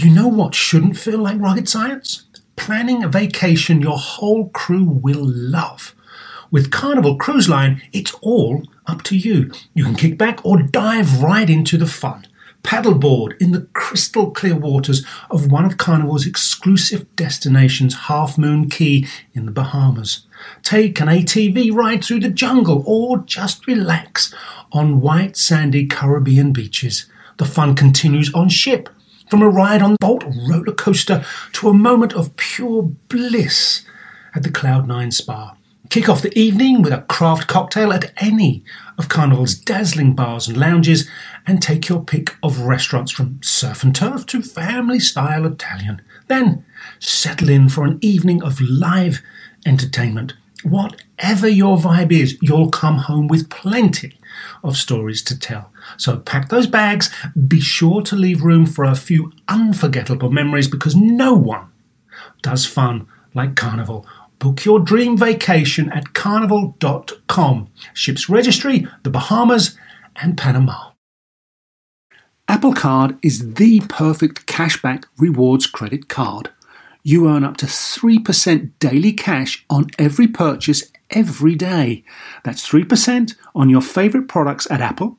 You know what shouldn't feel like rocket science? Planning a vacation your whole crew will love. With Carnival Cruise Line, it's all up to you. You can kick back or dive right into the fun. Paddleboard in the crystal clear waters of one of Carnival's exclusive destinations, Half Moon Cay in the Bahamas. Take an ATV ride through the jungle or just relax on white sandy Caribbean beaches. The fun continues on ship, from a ride on Bolt roller coaster to a moment of pure bliss at the Cloud9 Spa. Kick off the evening with a craft cocktail at any of Carnival's dazzling bars and lounges, and take your pick of restaurants from surf and turf to family style Italian. Then settle in for an evening of live entertainment. Whatever your vibe is, you'll come home with plenty of stories to tell. So pack those bags, be sure to leave room for a few unforgettable memories because no one does fun like Carnival. Book your dream vacation at carnival.com. Ships registry, the Bahamas, and Panama. Apple Card is the perfect cashback rewards credit card. You earn up to 3% daily cash on every purchase every day. That's 3% on your favorite products at Apple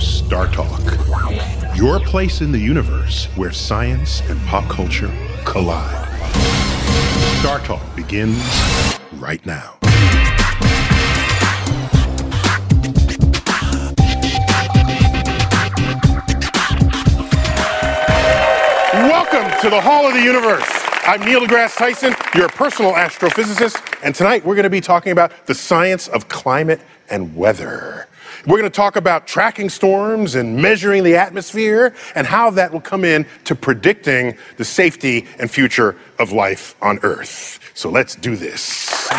Star Talk, your place in the universe where science and pop culture collide. Star Talk begins right now. Welcome to the Hall of the Universe. I'm Neil deGrasse Tyson, your personal astrophysicist, and tonight we're going to be talking about the science of climate and weather. We're going to talk about tracking storms and measuring the atmosphere and how that will come in to predicting the safety and future of life on Earth. So let's do this.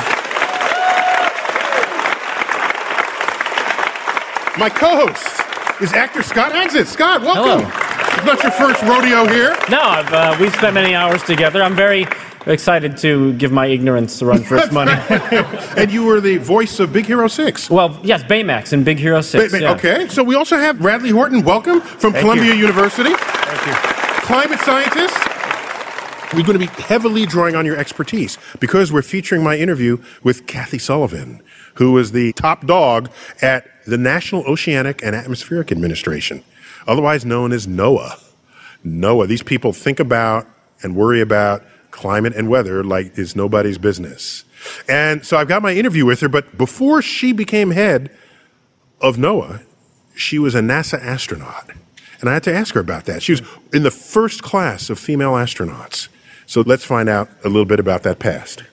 My co host is actor Scott Adsit. Scott, welcome. Hello. It's not your first rodeo here. No, I've, uh, we've spent many hours together. I'm very excited to give my ignorance a run for its money. and you were the voice of Big Hero 6. well, yes, Baymax in Big Hero 6. Ba- ba- yeah. Okay, so we also have Radley Horton. Welcome from Thank Columbia you. University. Thank you. climate scientist. We're going to be heavily drawing on your expertise because we're featuring my interview with Kathy Sullivan, who is the top dog at the National Oceanic and Atmospheric Administration, otherwise known as NOAA. NOAA. These people think about and worry about climate and weather like it's nobody's business. And so I've got my interview with her, but before she became head of NOAA, she was a NASA astronaut. And I had to ask her about that. She was in the first class of female astronauts. So let's find out a little bit about that past.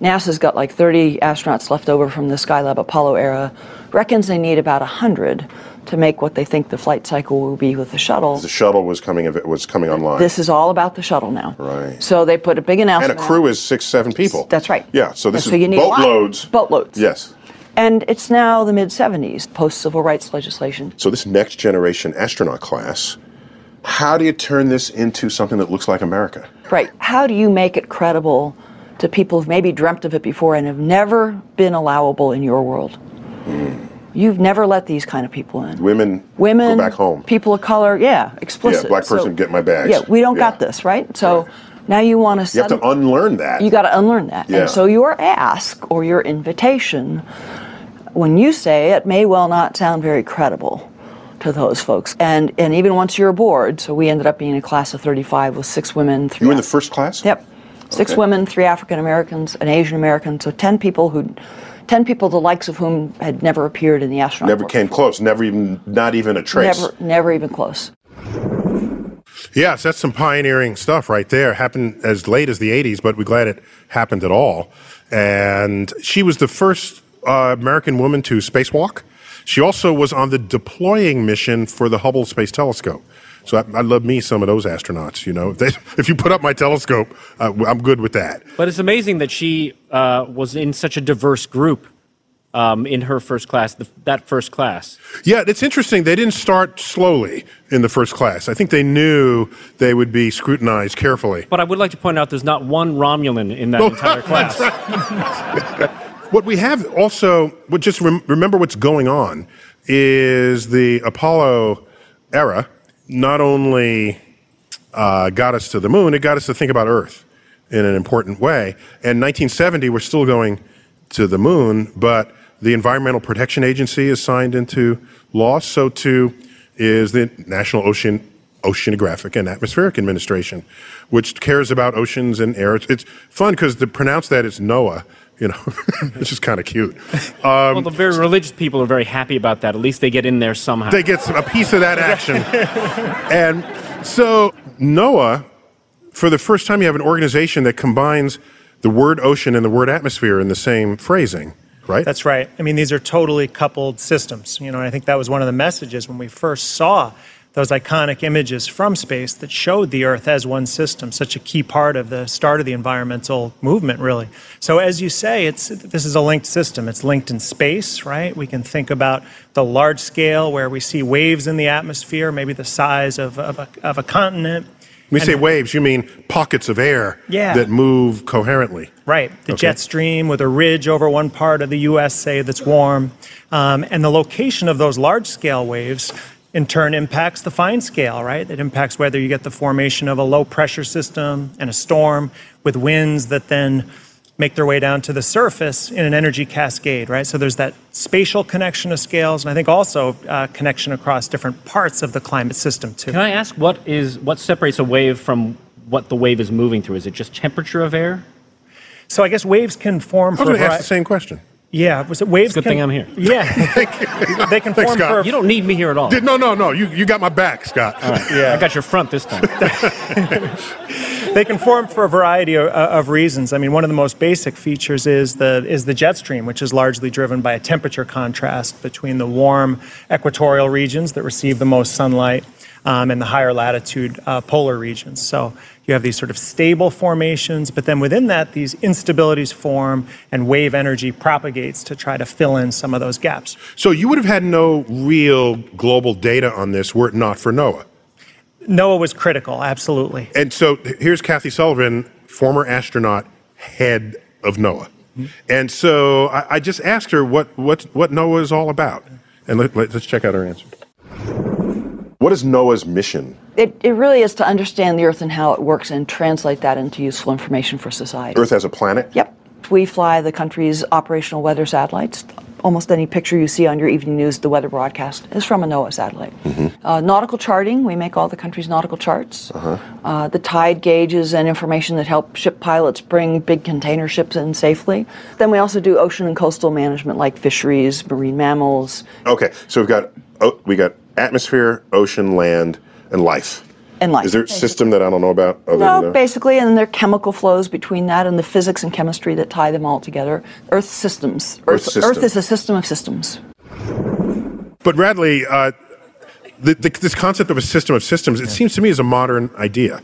NASA's got like 30 astronauts left over from the Skylab Apollo era. Reckons they need about 100 to make what they think the flight cycle will be with the shuttle. The shuttle was coming It was coming online. This is all about the shuttle now. Right. So they put a big announcement. and a crew out. is six, seven people. That's right. Yeah, so this So is you need a boatloads. Boatloads. Yes. And it's now the mid 70s, post civil rights legislation. So this next generation astronaut class, how do you turn this into something that looks like America? Right. How do you make it credible to people who've maybe dreamt of it before and have never been allowable in your world? You've never let these kind of people in. Women, Women, go back home. people of color, yeah, explicit. Yeah, black person, get my bags. Yeah, we don't Yeah. got this, right? So now you want to You have to unlearn that. you got to unlearn that. Yeah. And so your ask or your invitation, when you say it, may well not sound very credible to those folks. And and even once you're aboard, so we ended up being a class of 35 with six women. Three you were in the first class? Yep. Six Okay. women, three African Americans, an Asian American, so 10 people who 10 people the likes of whom had never appeared in the astronaut Never came close. Never even, not even a trace. Never never even close. Yes, that's some pioneering stuff right there. Happened as late as the 80s, but we're glad it happened at all. And she was the first uh, American woman to spacewalk. She also was on the deploying mission for the Hubble Space Telescope. So I, I love me some of those astronauts. You know, if, they, if you put up my telescope, uh, I'm good with that. But it's amazing that she uh, was in such a diverse group um, in her first class, the, that first class. Yeah, it's interesting. They didn't start slowly in the first class. I think they knew they would be scrutinized carefully. But I would like to point out there's not one Romulan in that Oh, entire class. What we have also, what just rem- remember what's going on is the Apollo era not only uh, got us to the moon, it got us to think about Earth in an important way. And 1970, we're still going to the moon, but the Environmental Protection Agency is signed into law. So too is the National Ocean Oceanographic and Atmospheric Administration, which cares about oceans and air. It's, fun because to pronounce that is NOAA. You know, it's just kind of cute. Um, well, the very religious people are very happy about that. At least they get in there somehow. they get some- a piece of that action. and so NOAA, for the first time, you have an organization that combines the word ocean and the word atmosphere in the same phrasing, right? That's right. I mean, these are totally coupled systems. You know, and I think that was one of the messages when we first saw those iconic images from space that showed the Earth as one system, such a key part of the start of the environmental movement, really. So, as you say, it's this is a linked system. It's linked in space, right? We can think about the large scale where we see waves in the atmosphere, maybe the size of, of, a, of a continent. When you say waves, you mean pockets of air Yeah. that move coherently. Right, the Okay. jet stream with a ridge over one part of the U.S., say, that's warm. Um, and the location of those large scale waves in turn impacts the fine scale, right? It impacts whether you get the formation of a low pressure system and a storm with winds that then make their way down to the surface in an energy cascade, right? So there's that spatial connection of scales, and I think also uh, connection across different parts of the climate system, too. Can I ask what is what separates a wave from what the wave is moving through? Is it just temperature of air? So I guess waves can form I was for going to ask the same question. Yeah, was it waves? good can- thing I'm here. Yeah, they can Thanks, form Scott. for You don't need me here at all. No, no, no. You, you got my back, Scott. Yeah, I got your front this time. they can form for a variety of, of reasons. I mean, one of the most basic features is the is the jet stream, which is largely driven by a temperature contrast between the warm equatorial regions that receive the most sunlight um, and the higher latitude uh, polar regions. So you have these sort of stable formations, but then within that, these instabilities form, and wave energy propagates to try to fill in some of those gaps. So you would have had no real global data on this were it not for NOAA. NOAA was critical, absolutely. And so here's Kathy Sullivan, former astronaut, head of NOAA. And so I, I just asked her what, what, what NOAA is all about. And let, let, us check out her answer. What is NOAA's mission? It, it really is to understand the Earth and how it works and translate that into useful information for society. Earth as a planet? Yep. We fly the country's operational weather satellites. Almost any picture you see on your evening news, the weather broadcast, is from a NOAA satellite. Uh, nautical charting, we make all the country's nautical charts. Uh, the tide gauges and information that help ship pilots bring big container ships in safely. Then we also do ocean and coastal management like fisheries, marine mammals, Okay, so we've got, oh, we got atmosphere, ocean, land, and life. and life. Is there a system that I don't know about? Other No, than basically, and there are chemical flows between that and the physics and chemistry that tie them all together. Earth systems. Earth system. Earth is a system of systems. But Radley, uh, the, the, this concept of a system of systems, it seems to me is a modern idea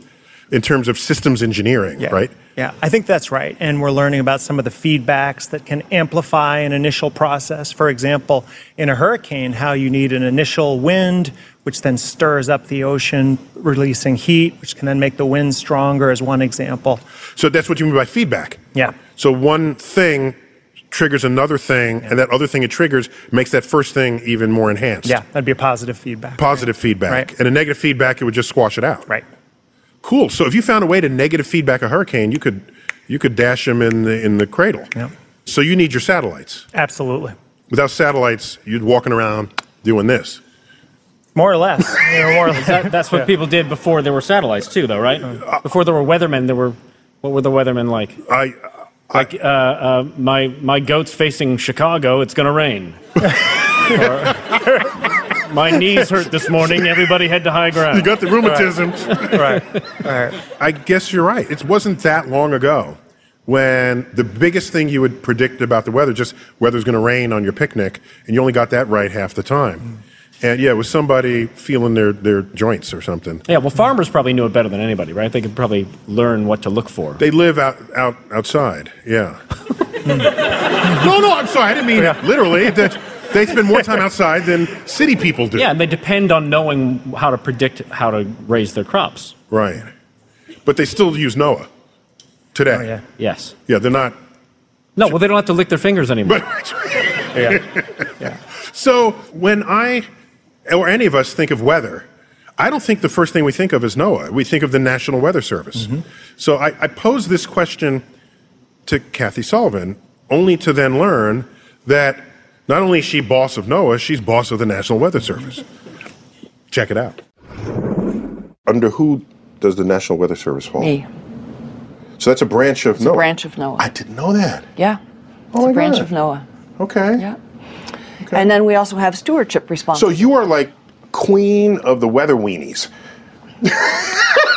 in terms of systems engineering, right? Yeah, I think that's right. And we're learning about some of the feedbacks that can amplify an initial process. For example, in a hurricane, how you need an initial wind, which then stirs up the ocean, releasing heat, which can then make the wind stronger, as one example. So that's what you mean by feedback. Yeah. So one thing triggers another thing, and that other thing it triggers makes that first thing even more enhanced. Yeah, that'd be a positive feedback. Positive feedback. Right. And a negative feedback, it would just squash it out. Right. Cool. So if you found a way to negative feedback a hurricane, you could you could dash them in the in the cradle. Yeah. So you need your satellites. Absolutely. Without satellites, you'd walking around doing this. More or less. You know, more or less. That, that's what people did before there were satellites, too, though, right? Uh, Before there were weathermen, there were. What were the weathermen like? I Like, uh, uh, my my goat's facing Chicago. It's gonna rain. Or, my knees hurt this morning. Everybody head to high ground. you got the rheumatism. right. Right. I guess you're right. It wasn't that long ago when the biggest thing you would predict about the weather, just whether it's going to rain on your picnic, and you only got that right half the time. And yeah, it was somebody feeling their, their joints or something. Yeah, well, farmers probably knew it better than anybody, right? They could probably learn what to look for. They live out, out outside. Yeah. Hmm. no, no, I'm sorry. I didn't mean literally. That they spend more time outside than city people do. Yeah, and they depend on knowing how to predict how to raise their crops. Right. But they still use NOAA today. Oh, yeah. Yes. Yeah, they're not. No, well, they don't have to lick their fingers anymore. Yeah. So when I or any of us think of weather, I don't think the first thing we think of is NOAA. We think of the National Weather Service. Mm-hmm. So I, I pose this question to Kathy Sullivan, only to then learn that not only is she boss of NOAA, she's boss of the National Weather Service. Check it out. Under who does the National Weather Service fall? Me, So that's a branch of NOAA. branch of NOAA. I didn't know that. yeah, oh it's my a branch God. of NOAA. Okay. Yeah. Okay. And then we also have stewardship responses. So you are like queen of the weather weenies.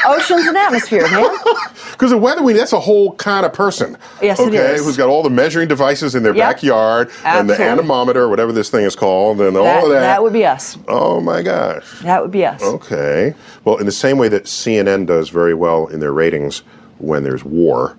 Oceans and atmosphere, man. Because a weather that's a whole kind of person. Yes, it okay, is. who's got all the measuring devices in their Yep. backyard and the anemometer, whatever this thing is called, and all of that. that would be us. oh my gosh. That would be us. Okay. Well, in the same way that CNN does very well in their ratings when there's war,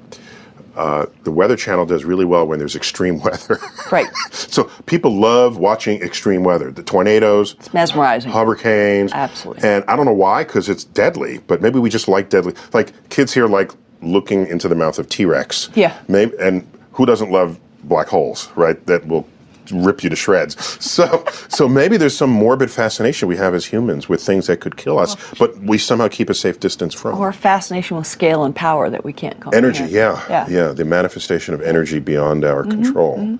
uh, the Weather Channel does really well when there's extreme weather. Right. so people love watching extreme weather. The tornadoes, It's mesmerizing. hurricanes. Absolutely. And I don't know why, because it's deadly, but maybe we just like deadly. Like kids here like looking into the mouth of T Rex. Yeah. Maybe, and who doesn't love black holes, right? That will rip you to shreds. So, so maybe there's some morbid fascination we have as humans with things that could kill us, but we somehow keep a safe distance from. Or fascination with scale and power that we can't comprehend. Energy, yeah, Yeah. Mm-hmm, yeah, the manifestation of energy beyond our control.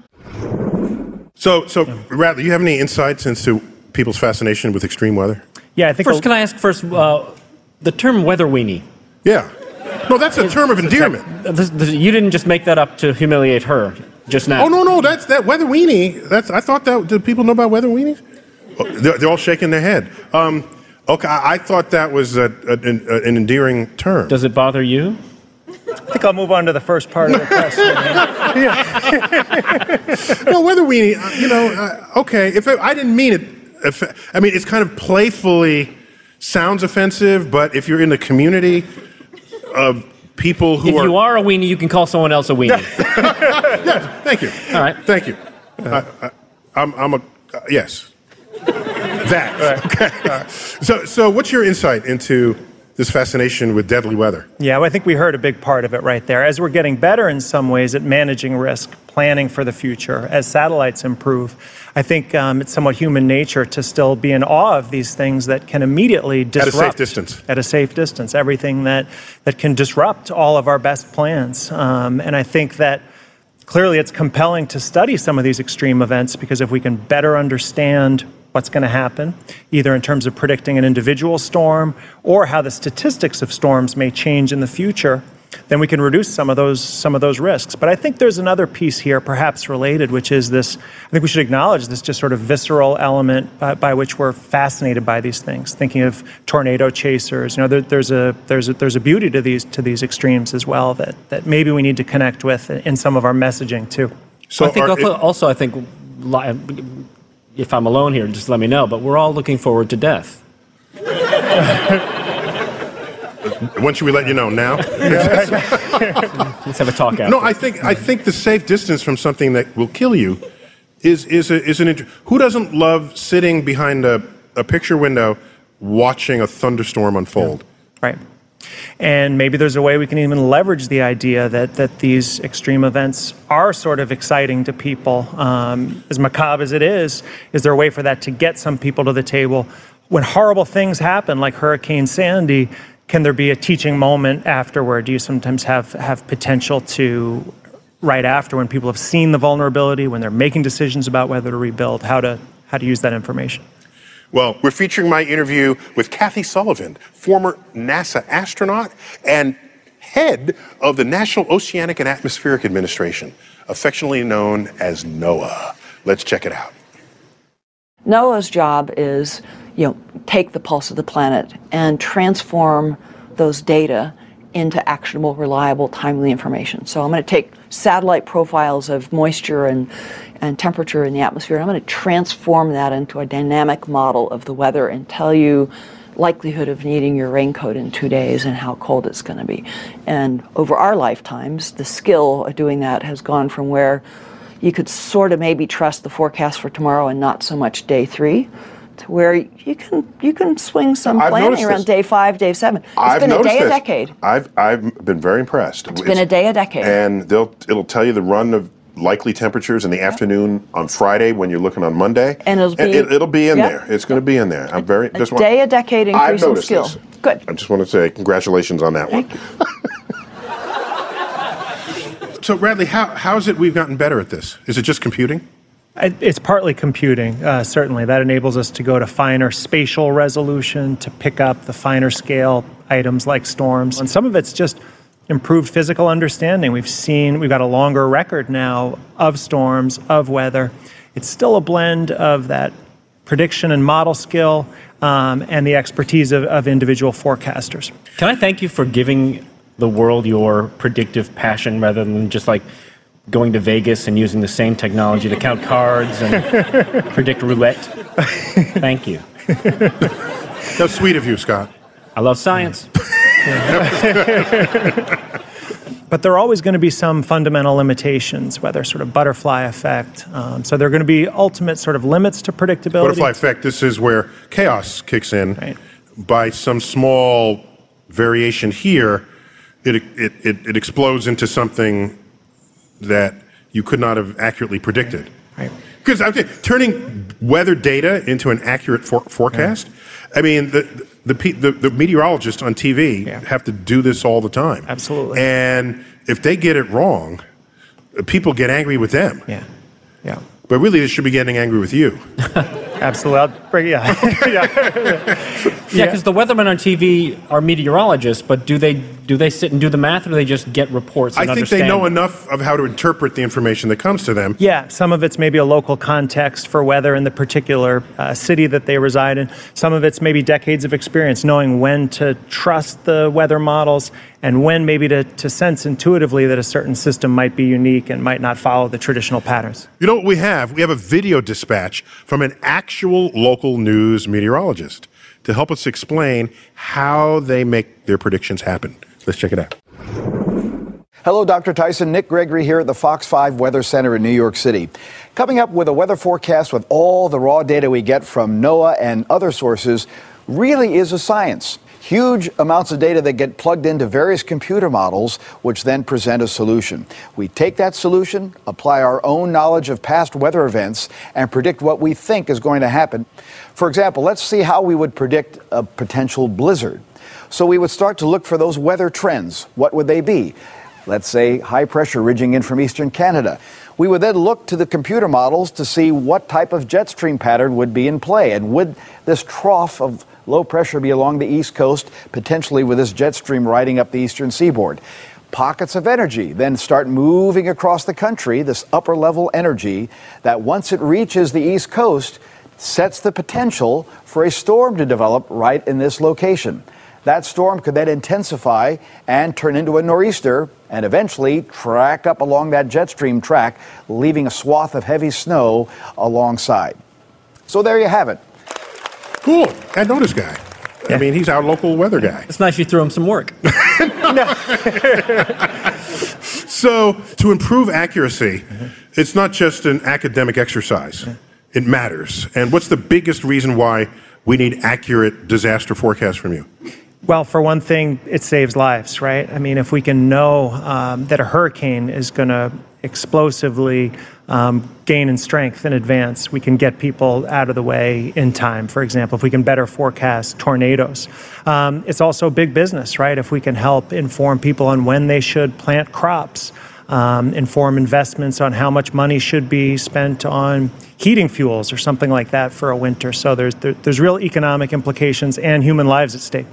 So, so Radley, you have any insights into people's fascination with extreme weather? Yeah, I think First, a- can I ask first uh, the term weather weenie? Yeah. No, that's a term of endearment. this- this- you didn't just make that up to humiliate her just now. Oh no, no, that's that weather weenie. That's I thought that. Did people know about weather weenies? Oh, They're, they're all shaking their head. Um, okay, I, I thought that was a, a, an, a- an endearing term. Does it bother you? I think I'll move on to the first part of the question. no, weather weenie. uh, You know, uh, okay. If it, I didn't mean it, if, I mean it's kind of playfully sounds offensive, but if you're in the community of people who If are, you are a weenie, you can call someone else a weenie. thank you, All right. thank you. I, I, I'm, I'm a uh, yes. That okay. So, so what's your insight into this fascination with deadly weather? Yeah, well, I think we heard a big part of it right there. As we're getting better in some ways at managing risk, planning for the future, as satellites improve, I think um, it's somewhat human nature to still be in awe of these things that can immediately disrupt. At a safe distance. At a safe distance. Everything that, that can disrupt all of our best plans. Um, and I think that clearly it's compelling to study some of these extreme events because if we can better understand what's going to happen, either in terms of predicting an individual storm or how the statistics of storms may change in the future, then we can reduce some of those some of those risks. But I think there's another piece here, perhaps related, which is this. I think we should acknowledge this just sort of visceral element by, by which we're fascinated by these things. Thinking of tornado chasers, you know, there, there's a there's a, there's a beauty to these to these extremes as well that that maybe we need to connect with in some of our messaging too. So, I think are- also, also, I think, li- if I'm alone here, just let me know. But we're all looking forward to death. when should we let you know now? Let's have a talk after. No, I think I think the safe distance from something that will kill you is is a, is an who doesn't love sitting behind a, a picture window watching a thunderstorm unfold. Right. And maybe there's a way we can even leverage the idea that, that these extreme events are sort of exciting to people. Um, as macabre as it is, is there a way for that to get some people to the table? When horrible things happen, like Hurricane Sandy, can there be a teaching moment afterward? Do you sometimes have, have potential to, right after, when people have seen the vulnerability, when they're making decisions about whether to rebuild, how to, how to use that information? Well, we're featuring my interview with Kathy Sullivan, former NASA astronaut and head of the National Oceanic and Atmospheric Administration, affectionately known as NOAA. Let's check it out. NOAA's job is, you know, take the pulse of the planet and transform those data into actionable, reliable, timely information. So I'm going to take satellite profiles of moisture and, and temperature in the atmosphere. I'm going to transform that into a dynamic model of the weather and tell you likelihood of needing your raincoat in two days and how cold it's going to be. And over our lifetimes, the skill of doing that has gone from where you could sort of maybe trust the forecast for tomorrow and not so much day three to where you can you can swing some I've planning around this. day five, day seven. It's I've been a day this. a decade. I've I've been very impressed. It's been a day a decade. And they'll it'll tell you the run of likely temperatures in the afternoon on Friday when you're looking on Monday. And it'll be- it, will be in Yep. there. It's going to be in there. I'm very A just day a decade I've increase in skill. this. Good. I just want to say congratulations on that one. so Radley, how how is it we've gotten better at this? Is it just computing? It's partly computing, uh, certainly. That enables us to go to finer spatial resolution, to pick up the finer scale items like storms. And some of it's just improved physical understanding. We've seen, we've got a longer record now of storms, of weather. It's still a blend of that prediction and model skill um, and the expertise of, of individual forecasters. Can I thank you for giving the world your predictive passion rather than just like going to Vegas and using the same technology to count cards and predict roulette? Thank you. That's sweet of you, Scott. I love science. But there are always going to be some fundamental limitations, whether sort of butterfly effect. Um, so there are going to be ultimate sort of limits to predictability. Butterfly effect. This is where chaos kicks in. Right. By some small variation here, it, it, it, it explodes into something that you could not have accurately predicted. Right. Because I'm turning weather data into an accurate for- forecast. I mean, the the, pe- the the meteorologists on TV Yeah. have to do this all the time. Absolutely. And if they get it wrong, people get angry with them. Yeah, yeah, But really, they should be getting angry with you. absolutely. I'll bring, yeah, yeah. Yeah, because the weathermen on TV are meteorologists, but do they do they sit and do the math, or do they just get reports? I And think they know enough of how to interpret the information that comes to them. Yeah, some of it's maybe a local context for weather in the particular uh, city that they reside in. Some of it's maybe decades of experience knowing when to trust the weather models and when maybe to, to sense intuitively that a certain system might be unique and might not follow the traditional patterns. You know what we have? We have a video dispatch from an actual local news meteorologist to help us explain how they make their predictions happen. Let's check it out. Hello, Dr. Tyson. Nick Gregory here at the Fox 5 Weather Center in New York City. Coming up with a weather forecast with all the raw data we get from NOAA and other sources really is a science. Huge amounts of data that get plugged into various computer models, which then present a solution. We take that solution, apply our own knowledge of past weather events, and predict what we think is going to happen. For example, let's see how we would predict a potential blizzard. So we would start to look for those weather trends. What would they be? Let's say high pressure ridging in from eastern Canada. We would then look to the computer models to see what type of jet stream pattern would be in play. And would this trough of low pressure be along the east coast, potentially with this jet stream riding up the eastern seaboard? Pockets of energy then start moving across the country, this upper level energy that once it reaches the east coast sets the potential for a storm to develop right in this location. That storm could then intensify and turn into a nor'easter and eventually track up along that jet stream track, leaving a swath of heavy snow alongside. So there you have it. Cool. I know this guy. I mean, he's our local weather guy. It's nice you threw him some work. So, to improve accuracy, it's not just an academic exercise, it matters. And what's the biggest reason why we need accurate disaster forecasts from you? Well, for one thing, it saves lives, right? I mean, if we can know um, that a hurricane is going to explosively um, gain in strength in advance, we can get people out of the way in time. For example, if we can better forecast tornadoes, um, it's also big business, right? If we can help inform people on when they should plant crops. Um, inform investments on how much money should be spent on heating fuels or something like that for a winter. So there's there, there's real economic implications and human lives at stake.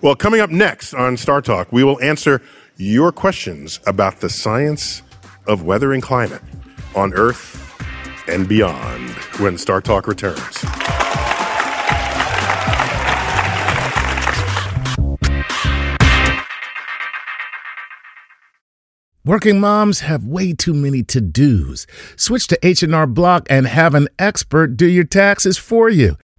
Well, coming up next on Star Talk, we will answer your questions about the science of weather and climate on Earth and beyond when Star Talk returns. Working moms have way too many to-dos. Switch to H&R Block and have an expert do your taxes for you.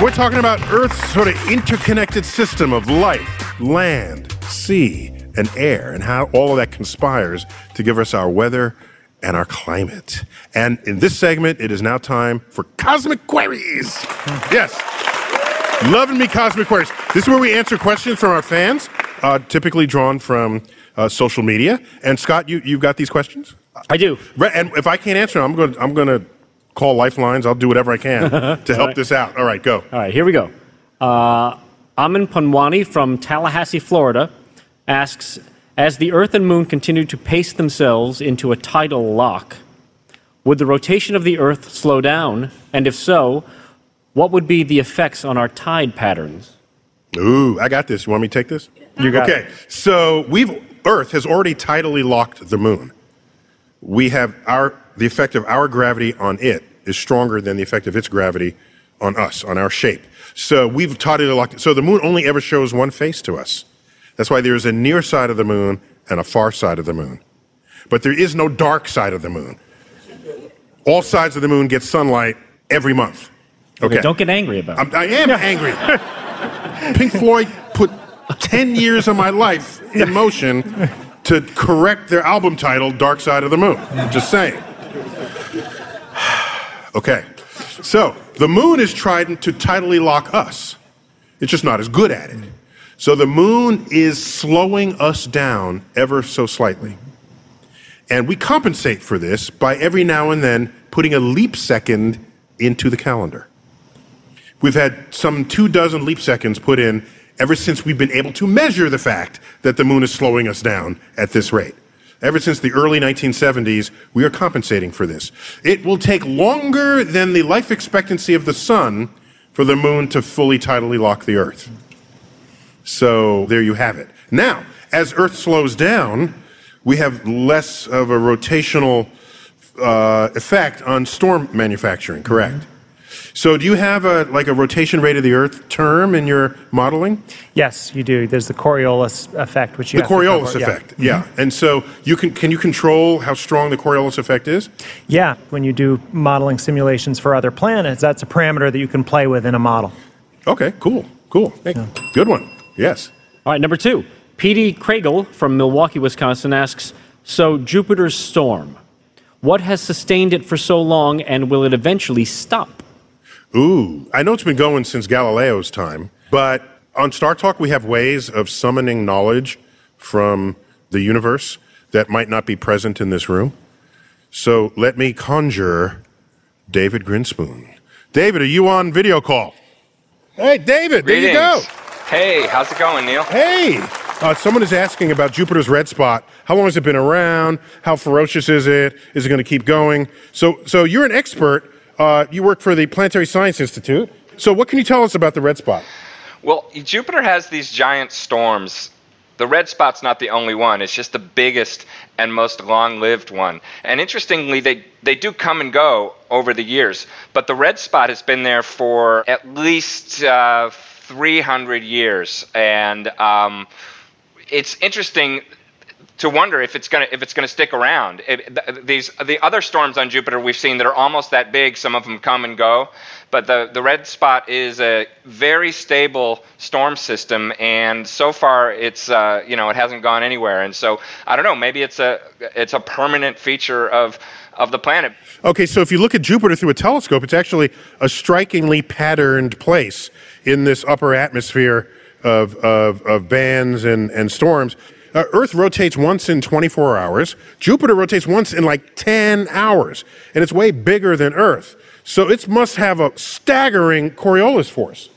We're talking about Earth's sort of interconnected system of life, land, sea, and air, and how all of that conspires to give us our weather and our climate. And in this segment, it is now time for Cosmic Queries. Yes. Loving me Cosmic Queries. This is where we answer questions from our fans, uh, typically drawn from uh, social media. And Scott, you, you've got these questions? I do. Right, And if I can't answer them, I'm going to I'm going to call lifelines. I'll do whatever I can to help right. this out. All right, go. All right, here we go. Uh, Amin Panwani from Tallahassee, Florida, asks As the Earth and Moon continue to pace themselves into a tidal lock, would the rotation of the Earth slow down? And if so, what would be the effects on our tide patterns? Ooh, I got this. You want me to take this? You got okay. it. So we've Earth has already tidally locked the moon. We have our the effect of our gravity on it is stronger than the effect of its gravity on us, on our shape. So we've locked it. So the moon only ever shows one face to us. That's why there is a near side of the moon and a far side of the moon. But there is no dark side of the moon. All sides of the moon get sunlight every month. Okay. Don't get angry about it. I'm, I am angry. Pink Floyd put 10 years of my life in motion to correct their album title, Dark Side of the Moon. Just saying. Okay. So, the moon is trying to tidally lock us. It's just not as good at it. So, the moon is slowing us down ever so slightly. And we compensate for this by every now and then putting a leap second into the calendar. We've had some two dozen leap seconds put in ever since we've been able to measure the fact that the moon is slowing us down at this rate. Ever since the early 1970s, we are compensating for this. It will take longer than the life expectancy of the sun for the moon to fully tidally lock the Earth. So there you have it. Now, as Earth slows down, we have less of a rotational uh, effect on storm manufacturing, correct? So, do you have a like a rotation rate of the Earth term in your modeling? Yes, you do. There's the Coriolis effect, which you The have to Coriolis cover. Yeah. effect, yeah. Mm-hmm. And so you can can you control how strong the Coriolis effect is? Yeah, when you do modeling simulations for other planets, that's a parameter that you can play with in a model. Okay, cool, cool. Hey, Good one. Yes. All right, number two. P.D. Kragel from Milwaukee, Wisconsin asks So, Jupiter's storm, what has sustained it for so long and will it eventually stop? Ooh, I know it's been going since Galileo's time, but on Star Talk we have ways of summoning knowledge from the universe that might not be present in this room. So let me conjure David Grinspoon. David, are you on video call? Hey, David, there you go. Hey, how's it going, Neil? Hey, uh, someone is asking about Jupiter's red spot. How long has it been around? How ferocious is it? Is it going to keep going? So, so you're an expert. Uh, you work for the Planetary Science Institute. So, what can you tell us about the red spot? Well, Jupiter has these giant storms. The red spot's not the only one. It's just the biggest and most long-lived one. And interestingly, they they do come and go over the years. But the red spot has been there for at least uh, 300 years, and um, it's interesting to wonder if it's gonna if it's gonna stick around. It, th- these the other storms on Jupiter we've seen that are almost that big. Some of them come and go, but the the red spot is a very stable storm system, and so far it's uh, you know it hasn't gone anywhere. And so I don't know. Maybe it's a it's a permanent feature of of the planet. Okay, so if you look at Jupiter through a telescope, it's actually a strikingly patterned place in this upper atmosphere of, of, of bands and, and storms. Uh, Earth rotates once in 24 hours. Jupiter rotates once in like 10 hours, and it's way bigger than Earth. So it must have a staggering Coriolis force.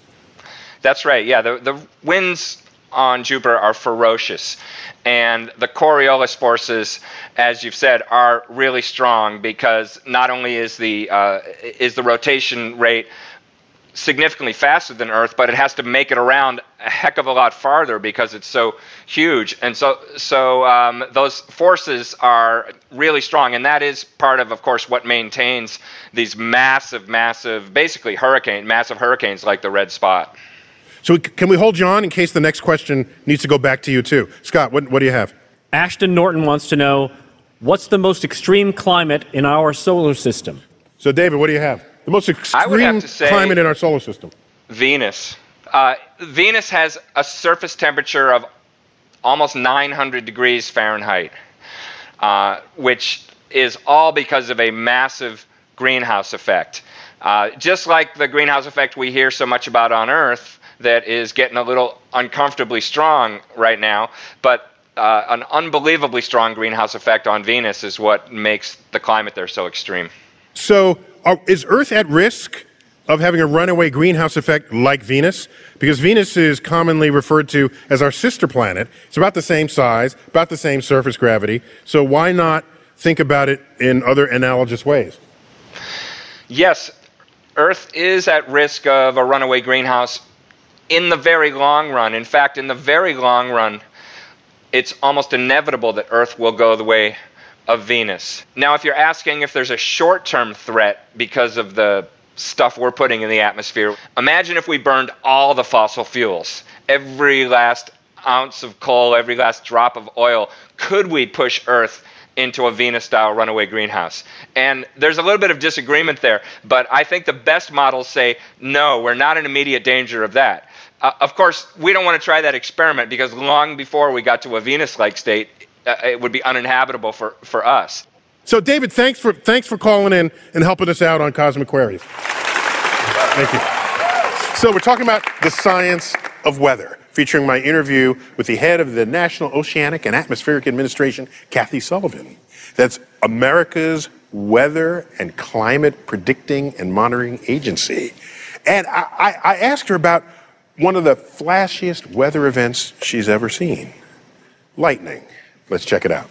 That's right. Yeah, the the winds on Jupiter are ferocious, and the Coriolis forces, as you've said, are really strong because not only is the uh, is the rotation rate significantly faster than Earth, but it has to make it around a heck of a lot farther because it's so huge. And so, so um, those forces are really strong, and that is part of, of course, what maintains these massive, massive, basically hurricane, massive hurricanes like the red spot. So can we hold you on in case the next question needs to go back to you too? Scott, what, what do you have? Ashton Norton wants to know what's the most extreme climate in our solar system? So David, what do you have? The most I would have extreme climate in our solar system. Venus. Uh, Venus has a surface temperature of almost 900 degrees Fahrenheit, uh, which is all because of a massive greenhouse effect. Uh, just like the greenhouse effect we hear so much about on Earth, that is getting a little uncomfortably strong right now, but uh, an unbelievably strong greenhouse effect on Venus is what makes the climate there so extreme. So, are, is Earth at risk of having a runaway greenhouse effect like Venus? Because Venus is commonly referred to as our sister planet. It's about the same size, about the same surface gravity. So, why not think about it in other analogous ways? Yes, Earth is at risk of a runaway greenhouse in the very long run. In fact, in the very long run, it's almost inevitable that Earth will go the way of Venus. Now, if you're asking if there's a short term threat because of the stuff we're putting in the atmosphere, imagine if we burned all the fossil fuels, every last ounce of coal, every last drop of oil. Could we push Earth into a Venus style runaway greenhouse? And there's a little bit of disagreement there, but I think the best models say no, we're not in immediate danger of that. Uh, of course, we don't want to try that experiment because long before we got to a Venus like state, uh, it would be uninhabitable for, for us. So, David, thanks for thanks for calling in and helping us out on Cosmic Queries. Thank you. So, we're talking about the science of weather, featuring my interview with the head of the National Oceanic and Atmospheric Administration, Kathy Sullivan. That's America's weather and climate predicting and monitoring agency. And I, I, I asked her about one of the flashiest weather events she's ever seen lightning. Let's check it out.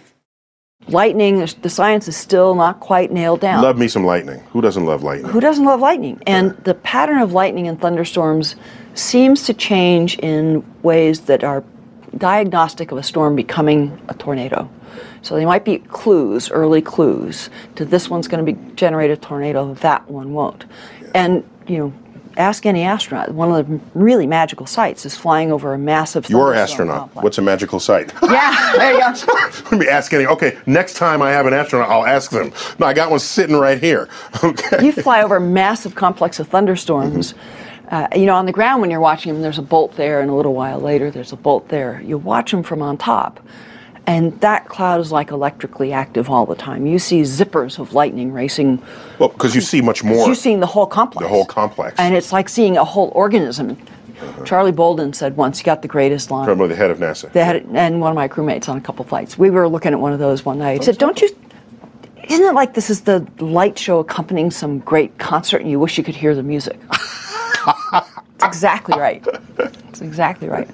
Lightning, the science is still not quite nailed down. Love me some lightning. Who doesn't love lightning? Who doesn't love lightning? And the pattern of lightning and thunderstorms seems to change in ways that are diagnostic of a storm becoming a tornado. So they might be clues, early clues, to this one's going to be generate a tornado, that one won't. And you know, ask any astronaut. One of the really magical sights is flying over a massive. You're an astronaut. complex. What's a magical sight? Yeah, there you go. Let me ask any. Okay, next time I have an astronaut, I'll ask them. No, I got one sitting right here. Okay. you fly over a massive complex of thunderstorms. Uh, you know, on the ground when you're watching them, there's a bolt there, and a little while later, there's a bolt there. You watch them from on top, and that cloud is like electrically active all the time. You see zippers of lightning racing. Well, because you see much more. You're seeing the whole complex. The whole complex. And it's like seeing a whole organism. Uh-huh. Charlie Bolden said once, "You got the greatest line." Probably the head of NASA. They had, and one of my crewmates on a couple flights. We were looking at one of those one night. He said, "Don't you? Isn't it like this is the light show accompanying some great concert, and you wish you could hear the music?" it's exactly right. It's exactly right.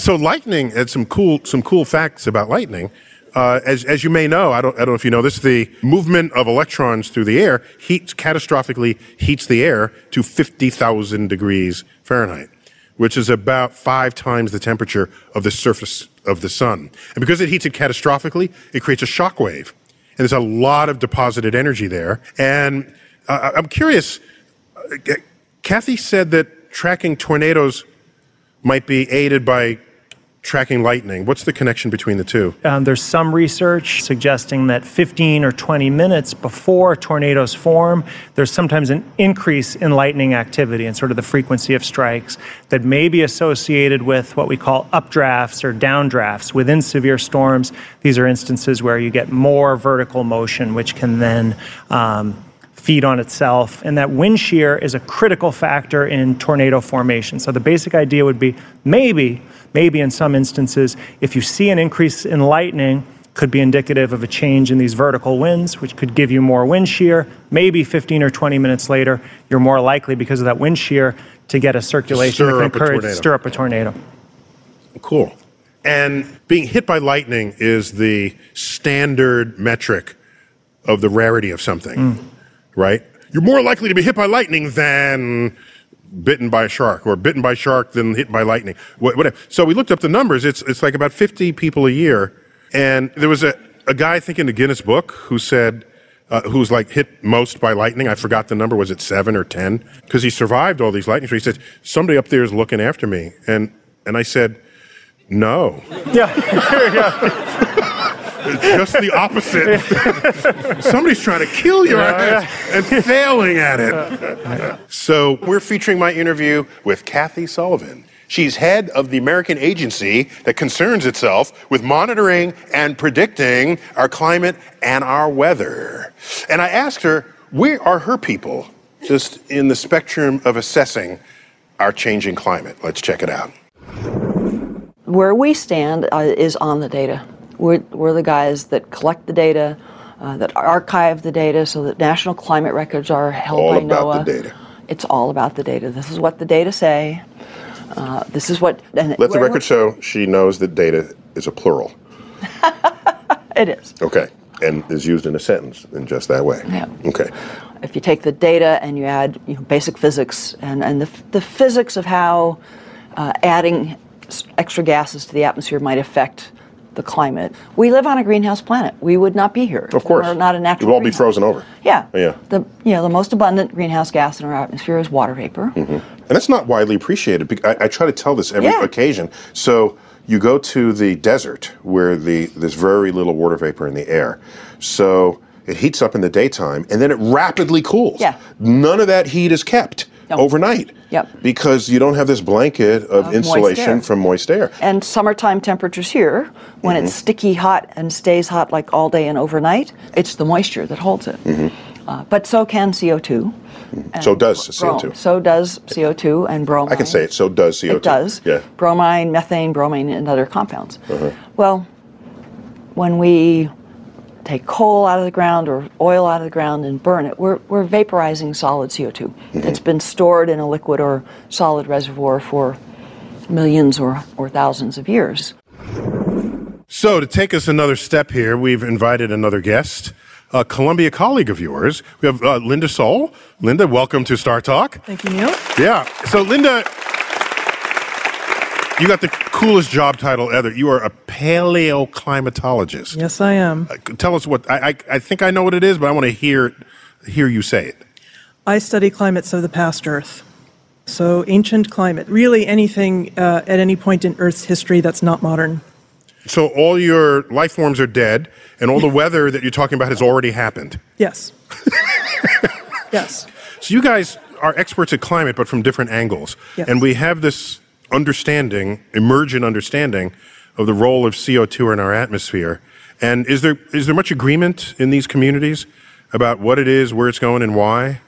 So lightning had some cool some cool facts about lightning. Uh, as, as you may know, I don't, I don't know if you know this, the movement of electrons through the air heats catastrophically heats the air to 50,000 degrees Fahrenheit, which is about five times the temperature of the surface of the sun. And because it heats it catastrophically, it creates a shock wave. And there's a lot of deposited energy there. And uh, I'm curious, uh, Kathy said that tracking tornadoes might be aided by tracking lightning. What's the connection between the two? Um, there's some research suggesting that 15 or 20 minutes before tornadoes form, there's sometimes an increase in lightning activity and sort of the frequency of strikes that may be associated with what we call updrafts or downdrafts within severe storms. These are instances where you get more vertical motion, which can then um, feed on itself. And that wind shear is a critical factor in tornado formation. So the basic idea would be maybe, maybe in some instances, if you see an increase in lightning, could be indicative of a change in these vertical winds, which could give you more wind shear. Maybe 15 or 20 minutes later, you're more likely, because of that wind shear, to get a circulation stir that can encourage, tornado. stir up a tornado. Cool. And being hit by lightning is the standard metric of the rarity of something, mm. right? You're more likely to be hit by lightning than bitten by a shark, or bitten by a shark than hit by lightning. Whatever. So we looked up the numbers. It's it's like about 50 people a year, and there was a a guy I think in the Guinness Book who said. Uh, who was like hit most by lightning? I forgot the number. Was it seven or ten? Because he survived all these lightning strikes. He said, "Somebody up there is looking after me," and and I said, "No." Yeah. just the opposite. Somebody's trying to kill your ass and failing at it. So we're featuring my interview with Kathy Sullivan. She's head of the American agency that concerns itself with monitoring and predicting our climate and our weather. And I asked her, where are her people just in the spectrum of assessing our changing climate? Let's check it out. Where we stand uh, is on the data. We're, we're the guys that collect the data, uh, that archive the data so that national climate records are held All by about the NOAA. data. It's all about the data. This is what the data say. Uh, this is what. And Let the record show she knows that data is a plural. It is. Okay. And is used in a sentence in just that way. Yeah. Okay. If you take the data and you add you know, basic physics and, and the, the physics of how uh, adding extra gases to the atmosphere might affect the climate. We live on a greenhouse planet. We would not be here. Of course. We're not a natural. We'll all be frozen over. Yeah. Yeah. The you know the most abundant greenhouse gas in our atmosphere is water vapor. Mm-hmm. And that's not widely appreciated. I, I try to tell this every Yeah. occasion. So you go to the desert where the there's very little water vapor in the air. So it heats up in the daytime and then it rapidly cools. Yeah. None of that heat is kept Overnight. Yep. Because you don't have this blanket of, Of insulation air. from moist air. And summertime temperatures here, when Mm-hmm. it's sticky hot and stays hot like all day and overnight, it's the moisture that holds it. Mm-hmm. Uh, but so can CO2. So does CO2. So does CO2 and bromine. I can say it. So does CO2. It does. Yeah. Bromine, methane, bromine, and other compounds. Uh-huh. Well, when we take coal out of the ground or oil out of the ground and burn it, we're, we're vaporizing solid CO2 Mm-hmm. that's been stored in a liquid or solid reservoir for millions or, or thousands of years. So, to take us another step here, we've invited another guest, a Columbia colleague of yours. We have uh, Linda Sohl. Linda, welcome to Star Talk. Thank you, Neil. Yeah. So, Linda, you got the coolest job title ever. You are a paleoclimatologist. Yes, I am. Uh, Tell us what I, I, I think I know what it is, but I want to hear hear you say it. I study climates of the past Earth. So, ancient climate, really anything uh, at any point in Earth's history that's not modern. So all your life forms are dead, and all the weather that you're talking about has already happened. Yes. yes. So you guys are experts at climate, but from different angles. Yes. And we have this understanding, emergent understanding, of the role of CO2 in our atmosphere. And is there is there much agreement in these communities about what it is, where it's going, and why?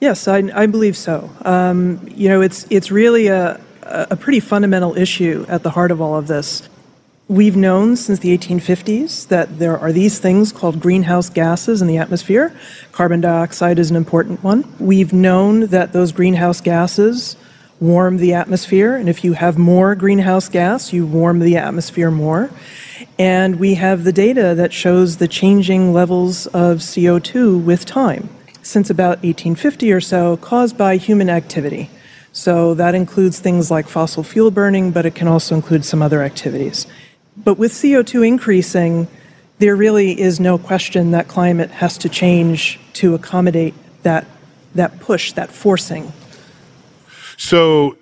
Yes, I, I believe so. Um, you know, it's, it's really a, a pretty fundamental issue at the heart of all of this. We've known since the 1850s that there are these things called greenhouse gases in the atmosphere. Carbon dioxide is an important one. We've known that those greenhouse gases warm the atmosphere, and if you have more greenhouse gas, you warm the atmosphere more. And we have the data that shows the changing levels of CO2 with time since about 1850 or so, caused by human activity. So that includes things like fossil fuel burning, but it can also include some other activities. But with CO2 increasing, there really is no question that climate has to change to accommodate that, that push, that forcing. So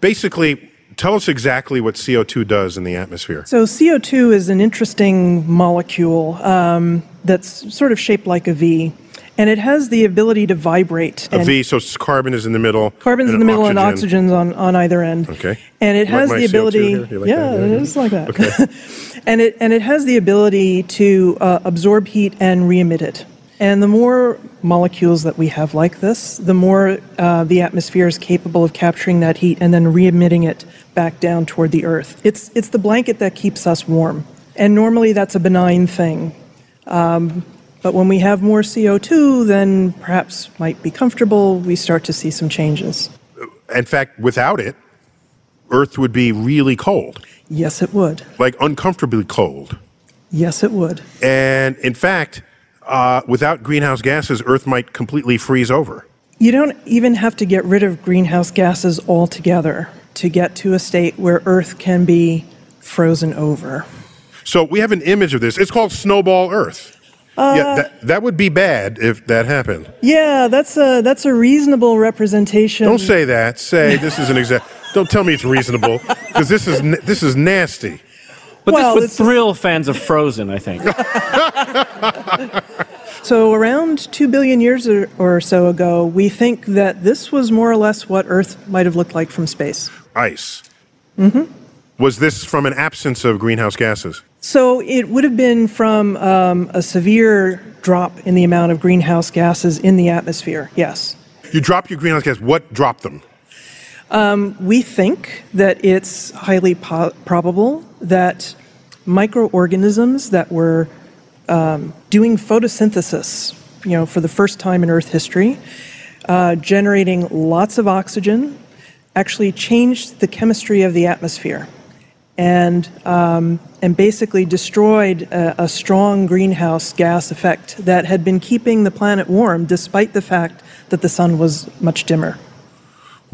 basically, tell us exactly what CO2 does in the atmosphere. So CO2 is an interesting molecule um, that's sort of shaped like a V. And it has the ability to vibrate. A V, so carbon is in the middle. Carbon's in the middle and oxygen's on, on either end. Okay. And it Like has my the CO2 ability. like yeah, that? it is like that. Okay. and it and it has the ability to uh, absorb heat and re-emit it. And the more molecules that we have like this, the more uh, the atmosphere is capable of capturing that heat and then re-emitting it back down toward the Earth. It's it's the blanket that keeps us warm. And normally that's a benign thing. Um, but when we have more CO2, then perhaps might be comfortable. We start to see some changes. In fact, without it, Earth would be really cold, Yes, it would. like uncomfortably cold. Yes, it would. And in fact, uh, without greenhouse gases, Earth might completely freeze over. You don't even have to get rid of greenhouse gases altogether to get to a state where Earth can be frozen over. So we have an image of this. It's called Snowball Earth. yeah, that, that would be bad if that happened. Yeah, that's a that's a reasonable representation. Don't say that. Say this is an exact. Don't tell me it's reasonable because this is this is nasty. But Well, this would this is- thrill fans of Frozen, I think. So around 2 billion years or, or so ago, we think that this was more or less what Earth might have looked like from space. Ice. Mm-hmm. Was this from an absence of greenhouse gases? So it would have been from um, a severe drop in the amount of greenhouse gases in the atmosphere, yes. You drop your greenhouse gas. What dropped them? We think that it's highly po- probable that microorganisms that were um, doing photosynthesis, you know, for the first time in Earth history, uh, generating lots of oxygen, actually changed the chemistry of the atmosphere, and um, and basically destroyed a, a strong greenhouse gas effect that had been keeping the planet warm, despite the fact that the sun was much dimmer.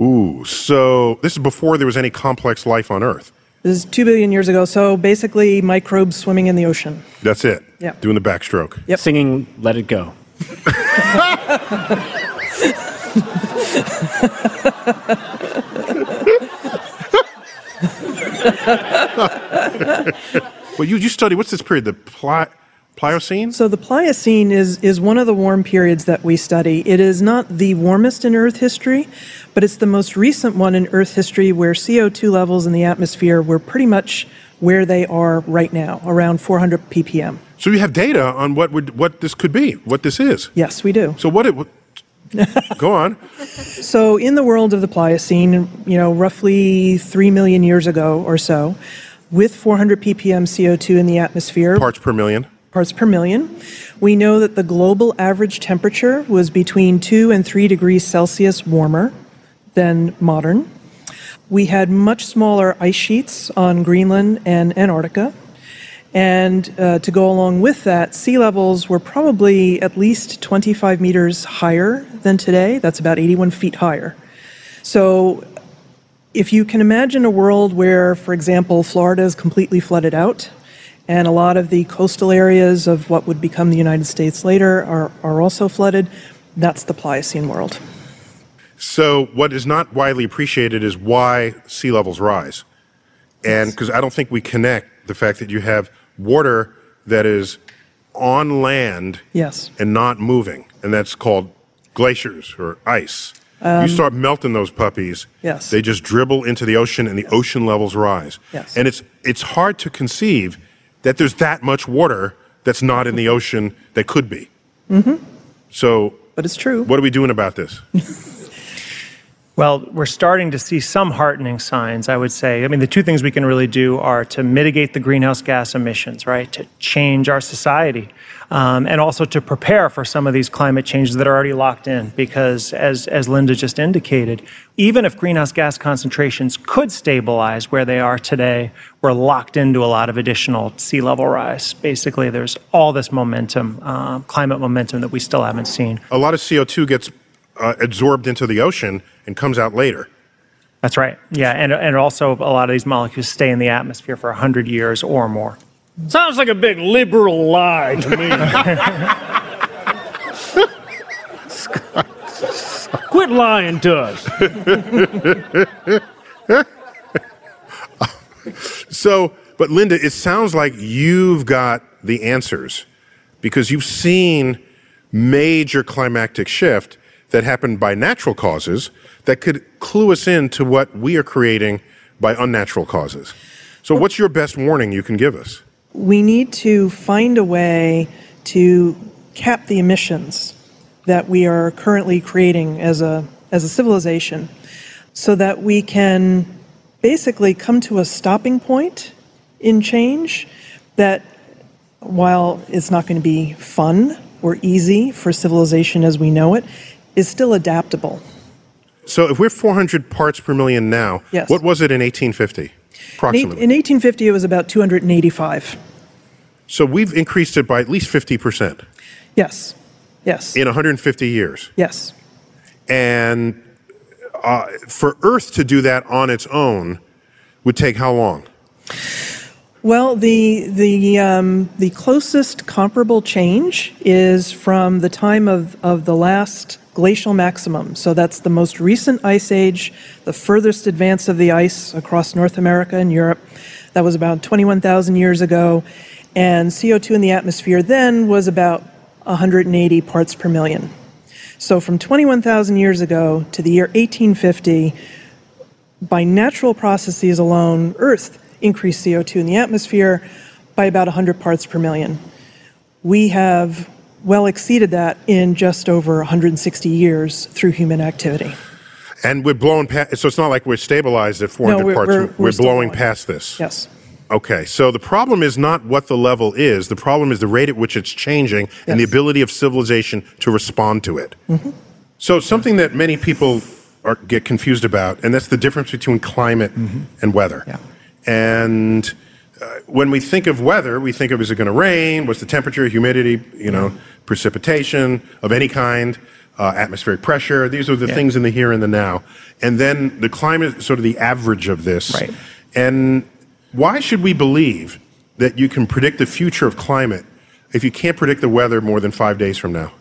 Ooh, so this is before there was any complex life on Earth. This is two billion years ago, so basically microbes swimming in the ocean. That's it. Yeah. Doing the backstroke. Yep. Singing Let It Go. Well, you, you study, what's this period? The Pli- Pliocene? So the Pliocene is, is one of the warm periods that we study. It is not the warmest in Earth history, but it's the most recent one in Earth history where CO2 levels in the atmosphere were pretty much where they are right now, around 400 ppm. So you have data on what would what this could be, what this is. Yes, we do. So what it would. Go on. So, in the world of the Pliocene, you know, roughly 3 million years ago or so, with 400 ppm CO2 in the atmosphere, Parts per million. Parts per million, we know that the global average temperature was between 2 and 3 degrees Celsius warmer than modern. We had much smaller ice sheets on Greenland and Antarctica. And uh, to go along with that, sea levels were probably at least 25 meters higher than today. That's about 81 feet higher. So if you can imagine a world where, for example, Florida is completely flooded out, and a lot of the coastal areas of what would become the United States later are, are also flooded, that's the Pliocene world. So, what is not widely appreciated is why sea levels rise. And because I don't think we connect the fact that you have water that is on land Yes. and not moving, and that's called glaciers or ice. Um, you start melting those puppies, Yes. they just dribble into the ocean, and the ocean levels rise. Yes. And it's it's hard to conceive that there's that much water that's not in the ocean that could be. hmm So, But it's true. what are we doing about this? Well, we're starting to see some heartening signs, I would say. I mean, the two things we can really do are to mitigate the greenhouse gas emissions, right? To change our society, um, and also to prepare for some of these climate changes that are already locked in. Because, as, as Linda just indicated, even if greenhouse gas concentrations could stabilize where they are today, we're locked into a lot of additional sea level rise. Basically, there's all this momentum, um, climate momentum that we still haven't seen. A lot of CO2 gets uh, absorbed into the ocean and comes out later. That's right. Yeah, and, and also a lot of these molecules stay in the atmosphere for 100 years or more. Sounds like a big liberal lie to me. Quit lying to us. So, but Linda, it sounds like you've got the answers because you've seen major climactic shift that happened by natural causes that could clue us in to what we are creating by unnatural causes. So, what's your best warning you can give us? we need to find a way to cap the emissions that we are currently creating as a as a civilization so that we can basically come to a stopping point in change that while it's not going to be fun or easy for civilization as we know it is still adaptable So, if we're 400 parts per million now, Yes. what was it in 1850, in, approximately? in 1850 it was about 285 so, we've increased it by at least 50% yes yes in 150 years. yes And uh, for Earth to do that on its own would take how long? Well, the the um, the closest comparable change is from the time of, of the last glacial maximum. So that's the most recent ice age, the furthest advance of the ice across North America and Europe. That was about 21,000 years ago, and CO2 in the atmosphere then was about 180 parts per million. So from 21,000 years ago to the year 1850, by natural processes alone, Earth increased CO2 in the atmosphere by about 100 parts per million. We have well exceeded that in just over 160 years through human activity. And we're blowing past, so it's not like we're stabilized at 400 we're- parts. we're- We're, we're blowing past this. Yes. Okay, so the problem is not what the level is. The problem is the rate at which it's changing and the ability of civilization to respond to it. Mm-hmm. So something that many people are, get confused about, and that's the difference between climate mm-hmm. and weather. And uh, when we think of weather, we think of is it going to rain? What's the temperature, humidity, you know, precipitation of any kind, uh, atmospheric pressure. These are the Yeah. things in the here and the now. And then the climate is sort of the average of this. Right. And why should we believe that you can predict the future of climate if you can't predict the weather more than five days from now?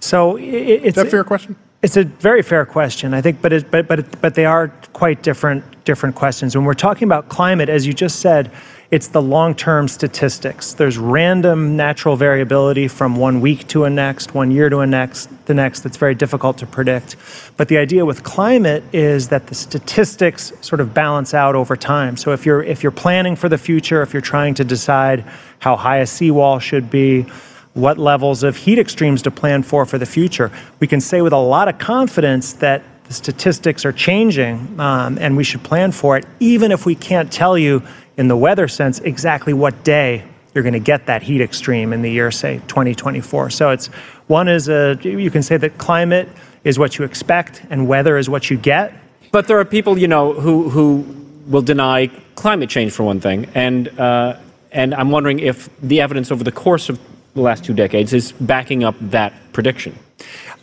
So it's Is that a fair question? It's a very fair question, I think, but it, but but but they are quite different different questions. When we're talking about climate, as you just said, it's the long-term statistics. There's random natural variability from one week to a next, one year to a next, the next. That's very difficult to predict. But the idea with climate is that the statistics sort of balance out over time. So if you're if you're planning for the future, if you're trying to decide how high a seawall should be, what levels of heat extremes to plan for for the future. We can say with a lot of confidence that the statistics are changing um, and we should plan for it, even if we can't tell you in the weather sense exactly what day you're going to get that heat extreme in the year, say 2024. So it's one is a, you can say that climate is what you expect and weather is what you get. But there are people, you know, who who will deny climate change for one thing, and uh, and I'm wondering if the evidence over the course of the last two decades is backing up that prediction.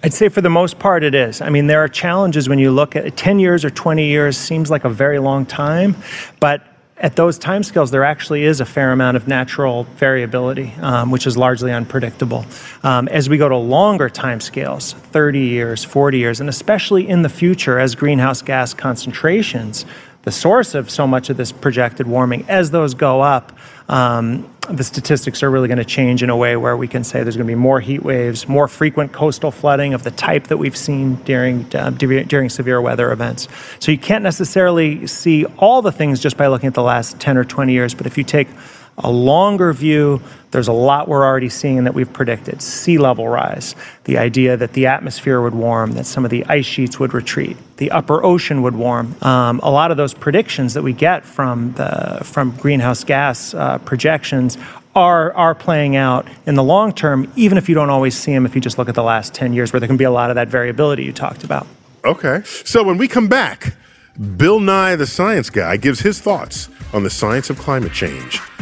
I'd say for the most part it is. I mean, there are challenges when you look at 10 years or 20 years seems like a very long time, but at those timescales, there actually is a fair amount of natural variability, um, which is largely unpredictable. Um, as we go to longer timescales, 30 years, 40 years, and especially in the future, as greenhouse gas concentrations, the source of so much of this projected warming, as those go up, um, the statistics are really going to change in a way where we can say there's going to be more heat waves, more frequent coastal flooding of the type that we've seen during uh, during severe weather events. So you can't necessarily see all the things just by looking at the last 10 or 20 years, but if you take a longer view, there's a lot we're already seeing that we've predicted. Sea level rise, the idea that the atmosphere would warm, that some of the ice sheets would retreat, the upper ocean would warm. Um, a lot of those predictions that we get from the from greenhouse gas uh, projections are are playing out in the long term, even if you don't always see them. If you just look at the last ten years, where there can be a lot of that variability you talked about. Okay, so when we come back, Bill Nye, the science guy, gives his thoughts on the science of climate change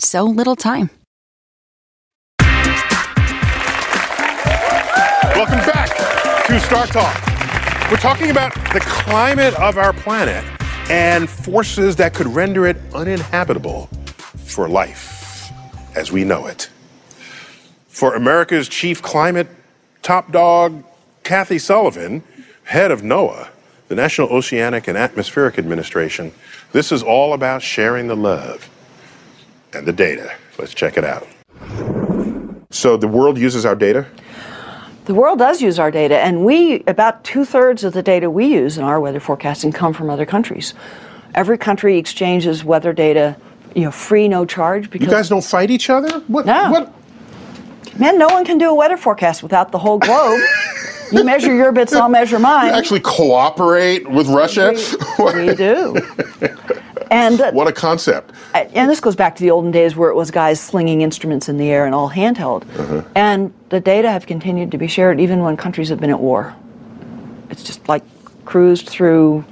so little time. Welcome back to Star Talk. We're talking about the climate of our planet and forces that could render it uninhabitable for life as we know it. For America's chief climate top dog, Kathy Sullivan, head of NOAA, the National Oceanic and Atmospheric Administration, this is all about sharing the love and the data. Let's check it out. So the world uses our data? The world does use our data, and we, about two thirds of the data we use in our weather forecasting come from other countries. Every country exchanges weather data, you know, free, no charge. Because you guys don't fight each other? What? No. What? Man, no one can do a weather forecast without the whole globe. you measure your bits, I'll measure mine. You actually cooperate with Russia? We, we do. And uh, what a concept! And this goes back to the olden days where it was guys slinging instruments in the air and all handheld. Uh-huh. And the data have continued to be shared even when countries have been at war. It's just like cruised through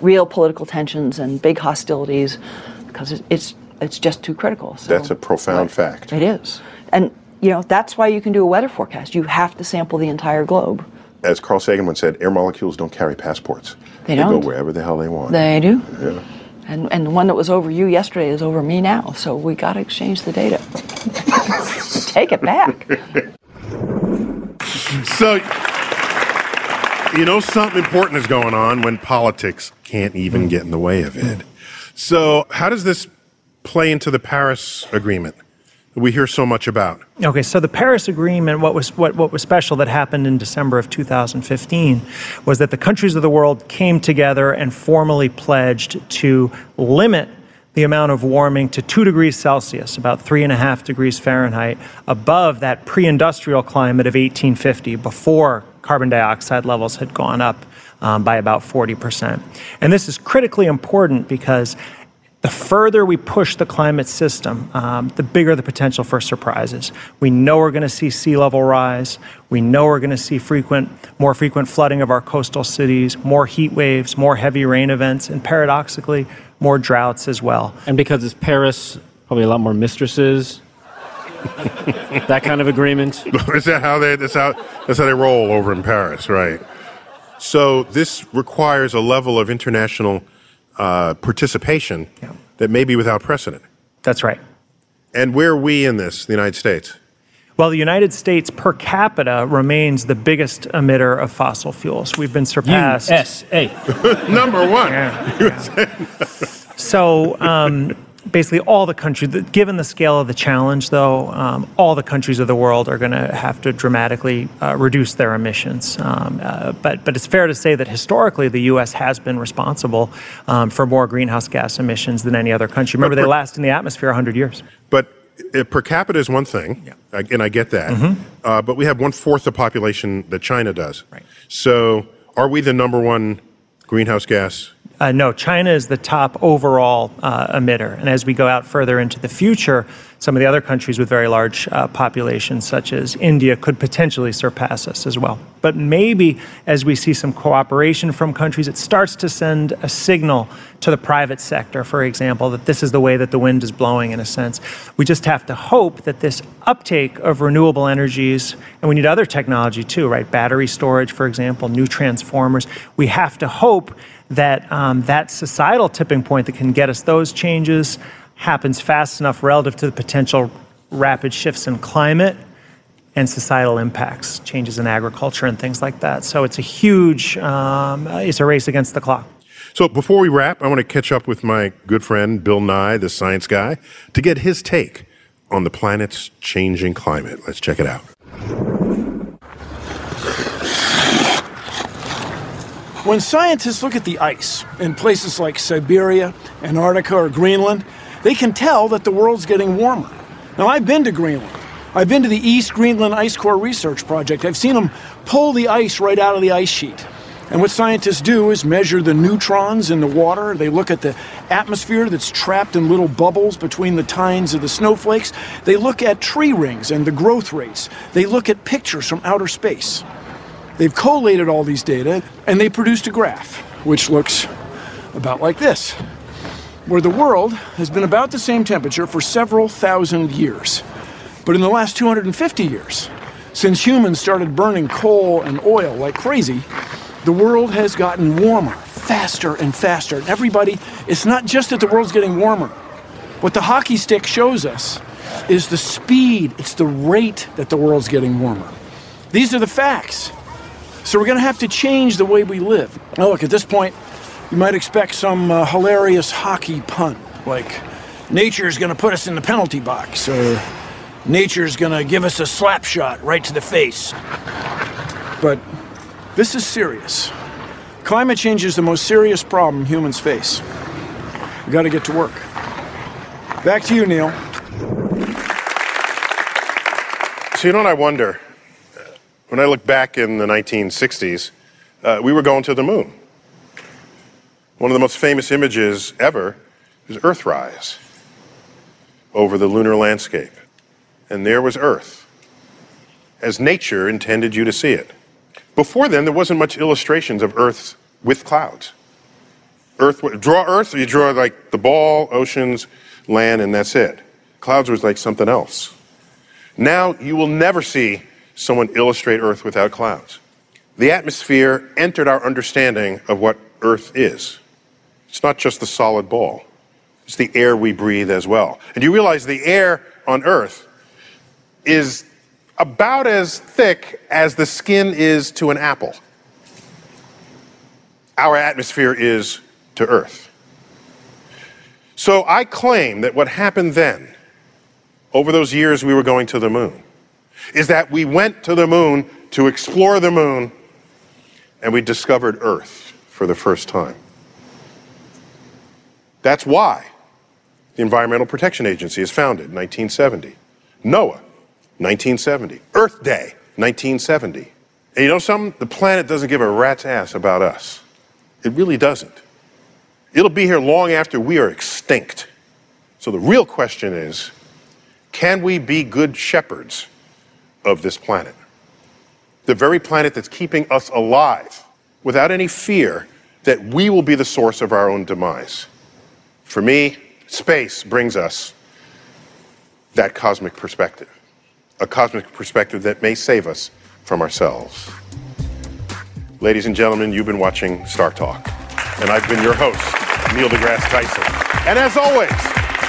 real political tensions and big hostilities because it's it's just too critical. So, that's a profound fact. It is, and you know that's why you can do a weather forecast. You have to sample the entire globe. As Carl Sagan once said, air molecules don't carry passports. They, they don't. go wherever the hell they want. They do. Yeah. And, and the one that was over you yesterday is over me now. So we got to exchange the data. Take it back. So, you know, something important is going on when politics can't even get in the way of it. So, how does this play into the Paris Agreement? We hear so much about. Okay, so the Paris Agreement, what was what, what was special that happened in December of 2015 was that the countries of the world came together and formally pledged to limit the amount of warming to two degrees Celsius, about three and a half degrees Fahrenheit, above that pre-industrial climate of 1850, before carbon dioxide levels had gone up um, by about 40%. And this is critically important because the further we push the climate system, um, the bigger the potential for surprises. We know we're going to see sea level rise. We know we're going to see frequent, more frequent flooding of our coastal cities, more heat waves, more heavy rain events, and paradoxically, more droughts as well. And because it's Paris, probably a lot more mistresses. that kind of agreement. is that how they? That's how. That's how they roll over in Paris, right? So this requires a level of international uh, participation Yeah. that may be without precedent. That's right. And where are we in this, the United States? Well, the United States per capita remains the biggest emitter of fossil fuels. We've been surpassed. USA. Number one. So um, basically, all the countries, given the scale of the challenge, though, um, all the countries of the world are going to have to dramatically uh, reduce their emissions. Um, uh, but but it's fair to say that historically, the U.S. has been responsible um, for more greenhouse gas emissions than any other country. Remember, they last in the atmosphere 100 years. But uh, per capita is one thing, I- and I get that. Mhm. Uh, but we have one fourth the population that China does. Right. So are we the number one greenhouse gas? Uh, no, China is the top overall uh, emitter. And as we go out further into the future, some of the other countries with very large uh, populations, such as India, could potentially surpass us as well. But maybe as we see some cooperation from countries, it starts to send a signal to the private sector, for example, that this is the way that the wind is blowing in a sense. We just have to hope that this uptake of renewable energies, and we need other technology too, right? Battery storage, for example, new transformers. We have to hope that um, that societal tipping point that can get us those changes happens fast enough relative to the potential rapid shifts in climate and societal impacts, changes in agriculture and things like that. So it's a huge, um, it's a race against the clock. So before we wrap, I want to catch up with my good friend Bill Nye, the science guy, to get his take on the planet's changing climate. Let's check it out. When scientists look at the ice in places like Siberia, Antarctica, or Greenland, they can tell that the world's getting warmer. Now, I've been to Greenland. I've been to the East Greenland Ice Core Research Project. I've seen them pull the ice right out of the ice sheet. And what scientists do is measure the neutrons in the water. They look at the atmosphere that's trapped in little bubbles between the tines of the snowflakes. They look at tree rings and the growth rates. They look at pictures from outer space. They've collated all these data and they produced a graph, which looks about like this, where the world has been about the same temperature for several thousand years. But in the last 250 years, since humans started burning coal and oil like crazy, the world has gotten warmer, faster and faster. And everybody, it's not just that the world's getting warmer. What the hockey stick shows us is the speed, it's the rate that the world's getting warmer. These are the facts. So we're going to have to change the way we live. Now, look, at this point, you might expect some uh, hilarious hockey pun, like nature's going to put us in the penalty box, or nature's going to give us a slap shot right to the face. But this is serious. Climate change is the most serious problem humans face. We got to get to work. Back to you, Neil. So, you know what I wonder? When I look back in the 1960s, uh, we were going to the moon. One of the most famous images ever is Earthrise over the lunar landscape. And there was Earth, as nature intended you to see it. Before then, there wasn't much illustrations of Earth with clouds. Earth, draw Earth, you draw like the ball, oceans, land, and that's it. Clouds was like something else. Now you will never see someone illustrate Earth without clouds. The atmosphere entered our understanding of what Earth is. It's not just the solid ball, it's the air we breathe as well. And you realize the air on Earth is about as thick as the skin is to an apple. Our atmosphere is to Earth. So I claim that what happened then, over those years we were going to the moon, is that we went to the moon to explore the moon and we discovered Earth for the first time. That's why the Environmental Protection Agency is founded in 1970. NOAA, 1970. Earth Day, 1970. And you know something? The planet doesn't give a rat's ass about us. It really doesn't. It'll be here long after we are extinct. So the real question is can we be good shepherds of this planet? The very planet that's keeping us alive without any fear that we will be the source of our own demise. For me, space brings us that cosmic perspective, a cosmic perspective that may save us from ourselves. Ladies and gentlemen, you've been watching Star Talk, and I've been your host, Neil deGrasse Tyson. And as always,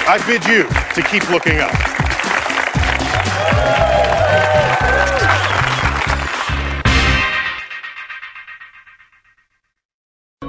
I bid you to keep looking up.